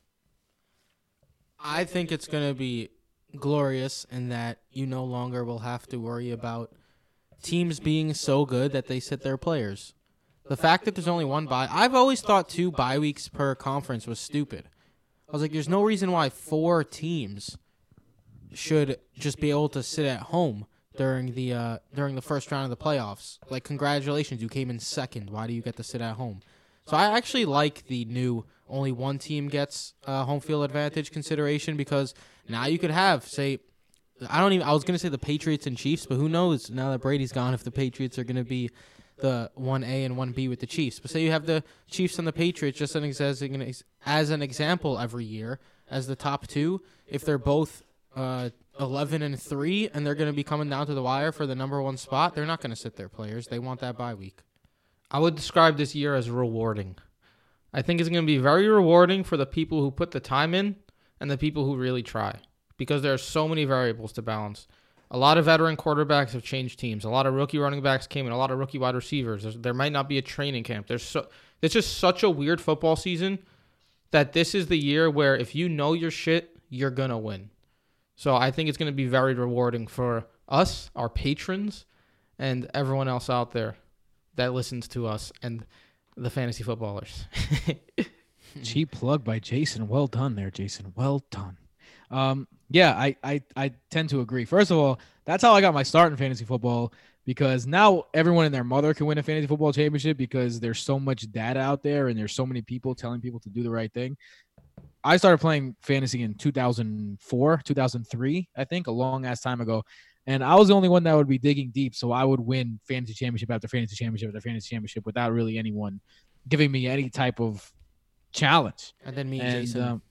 I think it's going to be glorious in that you no longer will have to worry about teams being so good that they sit their players. The fact that there's only one bye, I've always thought two bye weeks per conference was stupid. I was like, there's no reason why four teams should just be able to sit at home during the uh, during the first round of the playoffs. Like, congratulations, you came in second. Why do you get to sit at home? So I actually like the new only one team gets uh, home field advantage consideration because now you could have say I don't even I was gonna say the Patriots and Chiefs, but who knows now that Brady's gone if the Patriots are gonna be the one A and one B with the Chiefs. But say you have the Chiefs and the Patriots just as an, as an example every year as the top two. If they're both uh, eleven and three and they're gonna be coming down to the wire for the number one spot, they're not gonna sit their players. They want that bye week. I would describe this year as rewarding. I think it's going to be very rewarding for the people who put the time in and the people who really try because there are so many variables to balance. A lot of veteran quarterbacks have changed teams. A lot of rookie running backs came in. A lot of rookie wide receivers. There's, there might not be a training camp. There's so it's just such a weird football season that this is the year where if you know your shit, you're gonna win. So I think it's gonna be very rewarding for us, our patrons, and everyone else out there that listens to us and the fantasy footballers. [LAUGHS] Cheap plug by Jason. Well done there, Jason. Well done. Um, yeah, I, I I tend to agree. First of all, that's how I got my start in fantasy football because now everyone and their mother can win a fantasy football championship because there's so much data out there and there's so many people telling people to do the right thing. I started playing fantasy in 2004, 2003, I think, a long ass time ago. And I was the only one that would be digging deep. So I would win fantasy championship after fantasy championship after fantasy championship without really anyone giving me any type of challenge. And then me and, And Jason um,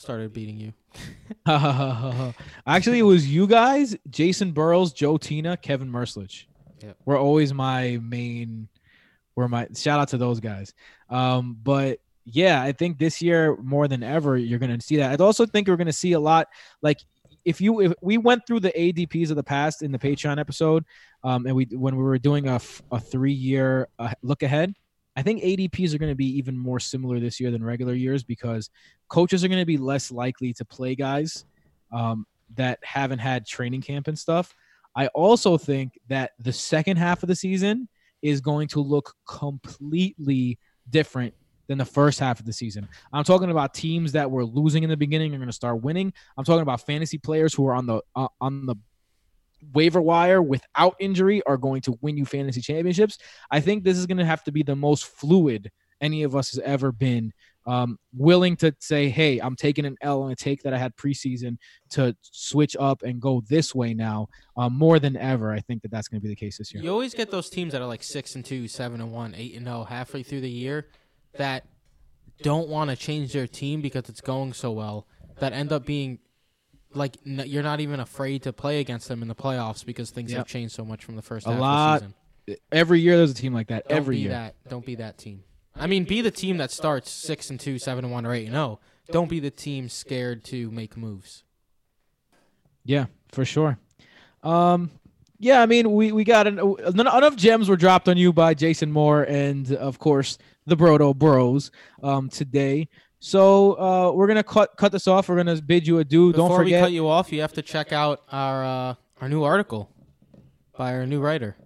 started beating you. [LAUGHS] actually, it was you guys, Jason Burrows, Joe Tina, Kevin Merslich. Yep. Were always my main. Were my shout out to those guys. Um, but yeah, I think this year more than ever you're going to see that. I also think we're going to see a lot like if you if we went through the ADPs of the past in the Patreon episode, um, and we when we were doing a, a three year uh, look ahead, I think ADPs are going to be even more similar this year than regular years because coaches are going to be less likely to play guys um, that haven't had training camp and stuff. I also think that the second half of the season is going to look completely different than the first half of the season. I'm talking about teams that were losing in the beginning are going to start winning. I'm talking about fantasy players who are on the uh, on the waiver wire without injury are going to win you fantasy championships. I think this is going to have to be the most fluid any of us has ever been um, willing to say, hey, I'm taking an L on a take that I had preseason to switch up and go this way now um, more than ever. I think that that's going to be the case this year. You always get those teams that are like six and two, seven and one, eight and zero halfway through the year that don't want to change their team because it's going so well. That end up being like n- you're not even afraid to play against them in the playoffs because things Yep. have changed so much from the first A half lot. of the season. Every year there's a team like that. Don't Every be year. that. Don't be that team. I mean, be the team that starts six and two, seven and one, or eight and zero. Don't be the team scared to make moves. Yeah, for sure. Um, yeah, I mean, we we got an, enough gems were dropped on you by Jason Moore and of course the Brodo Bros um, today. So uh, we're gonna cut cut this off. We're gonna bid you adieu. Before Don't forget. Before we cut you off, you have to check out our uh, our new article by our new writer,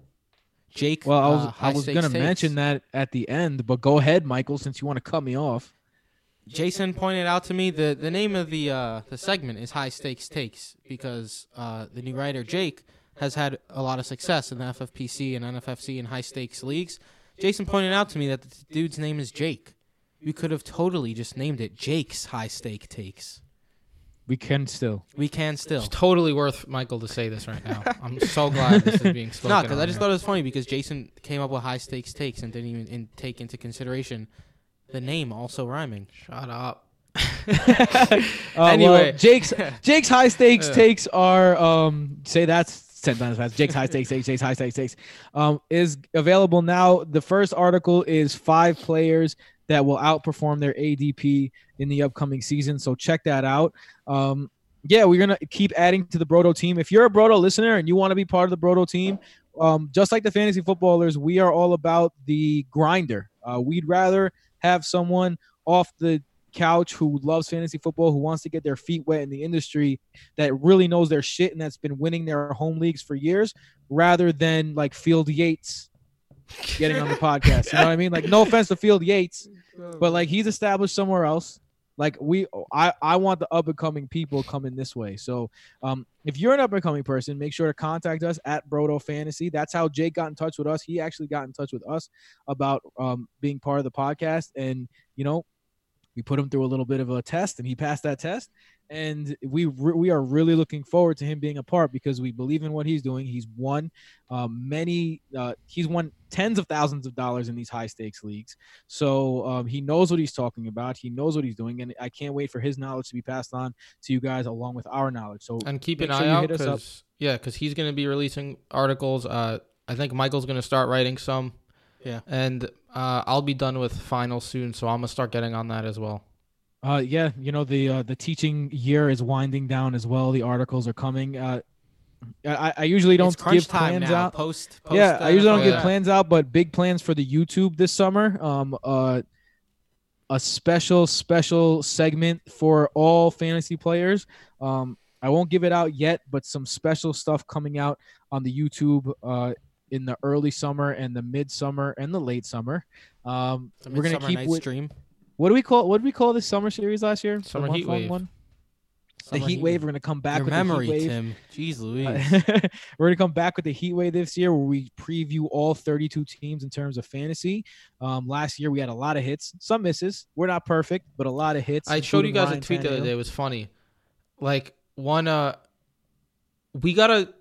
Jake. well, I was uh, I was gonna Takes. mention that at the end, but go ahead, Michael, since you want to cut me off. Jason pointed out to me the the name of the uh, the segment is High Stakes Takes because uh, the new writer Jake has had a lot of success in the FFPC and NFFC and high stakes leagues. Jason pointed out to me that the dude's name is Jake. We could have totally just named it Jake's High Stake Takes. We can still. We can still. It's totally worth Michael to say this right now. I'm so glad this is being spoken. No, because I just here. thought it was funny because Jason came up with high stakes takes and didn't even in, take into consideration the name also rhyming. Shut up. Uh, well, Anyway. Jake's Jake's high stakes takes are um say that's ten times fast. Jake's high stakes takes, Jake's high stakes takes um is available now. The first article is five players that will outperform their ADP in the upcoming season. So check that out. Um yeah, we're gonna keep adding to the Brodo team. If you're a Brodo listener and you want to be part of the Brodo team, um, just like the fantasy footballers, we are all about the grinder. Uh, we'd rather have someone off the couch who loves fantasy football, who wants to get their feet wet in the industry, that really knows their shit and that's been winning their home leagues for years, rather than like Field Yates getting on the podcast. You know what I mean? Like, no offense to Field Yates, but like he's established somewhere else. Like we, I, I want the up and coming people coming this way. So, um, if you're an up and coming person, make sure to contact us at Brodo Fantasy. That's how Jake got in touch with us. He actually got in touch with us about um being part of the podcast, and you know, we put him through a little bit of a test, and he passed that test. And we re- we are really looking forward to him being a part because we believe in what he's doing. He's won um, many. Uh, he's won tens of thousands of dollars in these high stakes leagues. So um, he knows what he's talking about. He knows what he's doing, and I can't wait for his knowledge to be passed on to you guys along with our knowledge. So and keep an sure eye out hit us up. because yeah, because he's going to be releasing articles. Uh, I think Michael's going to start writing some. Yeah. and uh, I'll be done with finals soon, so I'm gonna start getting on that as well. Uh, yeah, you know the uh, the teaching year is winding down as well. The articles are coming. Uh, I, I usually don't give time plans now. out. Post, post. yeah, I usually don't NFL, give yeah. plans out, but big plans for the YouTube this summer. Um, uh, a special special segment for all fantasy players. Um, I won't give it out yet, but some special stuff coming out on the YouTube. Uh, in the early summer and the midsummer and the late summer. Um, The we're gonna keep with, Dream. what do we call what did we call this summer series last year? The Summer month Heat Wave. one? the Summer heat wave. We're gonna come back Your with memory, the heat wave. Tim. Jeez Louise. Uh, [LAUGHS] we're gonna come back with the heat wave this year, where we preview all 32 teams in terms of fantasy. Um, last year we had a lot of hits, some misses. We're not perfect, but a lot of hits. I showed you guys a Ryan tweet the other day. It was funny. Like one, uh, we got a.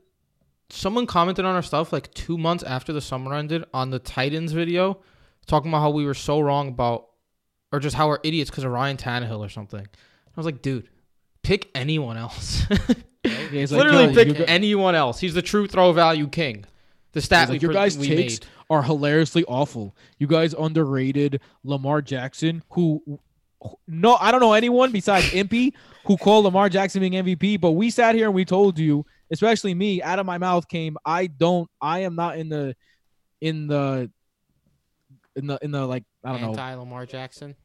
Someone commented on our stuff like two months after the summer ended on the Titans video, talking about how we were so wrong about, or just how we're idiots because of Ryan Tannehill or something. I was like, dude, pick anyone else. Yeah, he's [LAUGHS] like, Literally "Yo, pick anyone else. He's the true throw value king. The stat like, your guys' takes made. are hilariously awful. You guys underrated Lamar Jackson, who no, I don't know anyone besides Impy who called Lamar Jackson being MVP. But we sat here and we told you, especially me, out of my mouth came, I don't, I am not in the, in the in the in the like I don't know. Anti Lamar Jackson.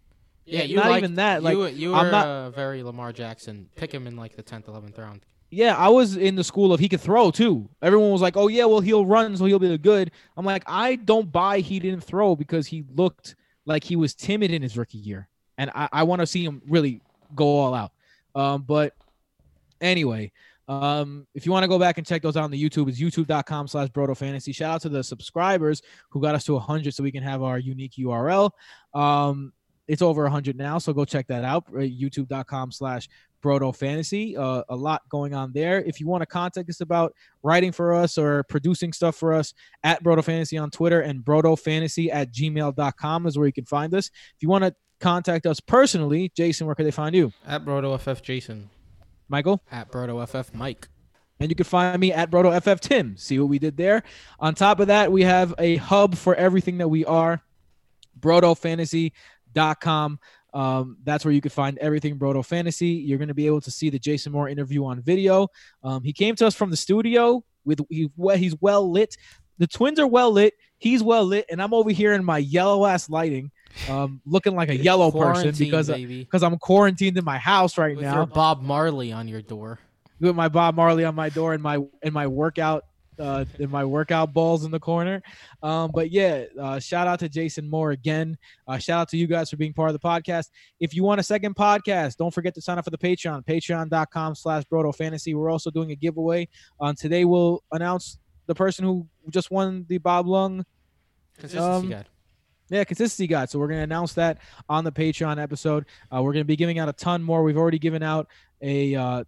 Yeah, you not liked- even that. Like you, you were I'm not- uh, very Lamar Jackson. Pick him in like the tenth, eleventh round. Yeah, I was in the school of he could throw too. Everyone was like, "Oh yeah, well he'll run, so he'll be good." I'm like, I don't buy he didn't throw because he looked like he was timid in his rookie year, and I, I want to see him really go all out. Um, but anyway, um, if you want to go back and check those out on the YouTube, it's youtube.com slash broto fantasy. Shout out to the subscribers who got us to 100 so we can have our unique URL. Um, it's over 100 now, so go check that out. YouTube.com slash Broto Fantasy. Uh, a lot going on there. If you want to contact us about writing for us or producing stuff for us, at Broto Fantasy on Twitter and Fantasy at gmail.com is where you can find us. If you want to contact us personally, Jason, where can they find you? At Broto Jason. Michael? At Broto FF Mike. And you can find me at Broto FF Tim. See what we did there. On top of that, we have a hub for everything that we are. BrotoFantasy.com. Um, that's where you can find everything Broto Fantasy. You're going to be able to see the Jason Moore interview on video. Um, he came to us from the studio with he, he's well lit. The twins are well lit. He's well lit, and I'm over here in my yellow ass lighting, um, looking like a yellow person because because I'm quarantined in my house right With now your Bob Marley on your door. with my Bob Marley on my door and my and my workout uh in my workout balls in the corner. Um but yeah, uh shout out to Jason Moore again. Uh shout out to you guys for being part of the podcast. If you want a second podcast, don't forget to sign up for the Patreon, patreon.com slash broto fantasy. We're also doing a giveaway. Um today we'll announce the person who just won the Bob Lung Consistency Um, guide. Yeah, consistency guide. So we're going to announce that on the Patreon episode. Uh, we're going to be giving out a ton more. We've already given out a uh,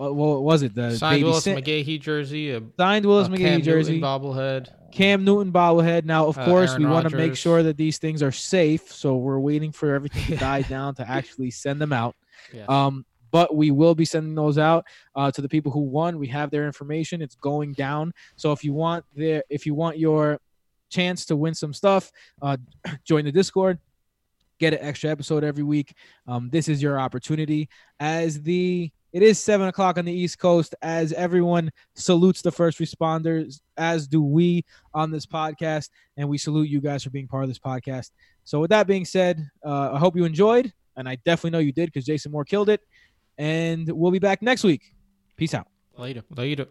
uh, what was it? The Signed Willis Sin- McGahee jersey. A, signed Willis McGahee Cam jersey, Newton bobblehead. Cam Newton bobblehead. Now, of Uh, course, Aaron we want to make sure that these things are safe. So we're waiting for everything to [LAUGHS] die down to actually send them out. Yes. Um, but we will be sending those out uh, to the people who won. We have their information. It's going down. So if you want their, if you want your chance to win some stuff, uh, [CLEARS THROAT] join the Discord. Get an extra episode every week. Um, this is your opportunity. As the it is seven o'clock on the East Coast. As everyone salutes the first responders, as do we on this podcast, and we salute you guys for being part of this podcast. So with that being said, uh, I hope you enjoyed, and I definitely know you did because Jason Moore killed it. And we'll be back next week. Peace out. Later. Later.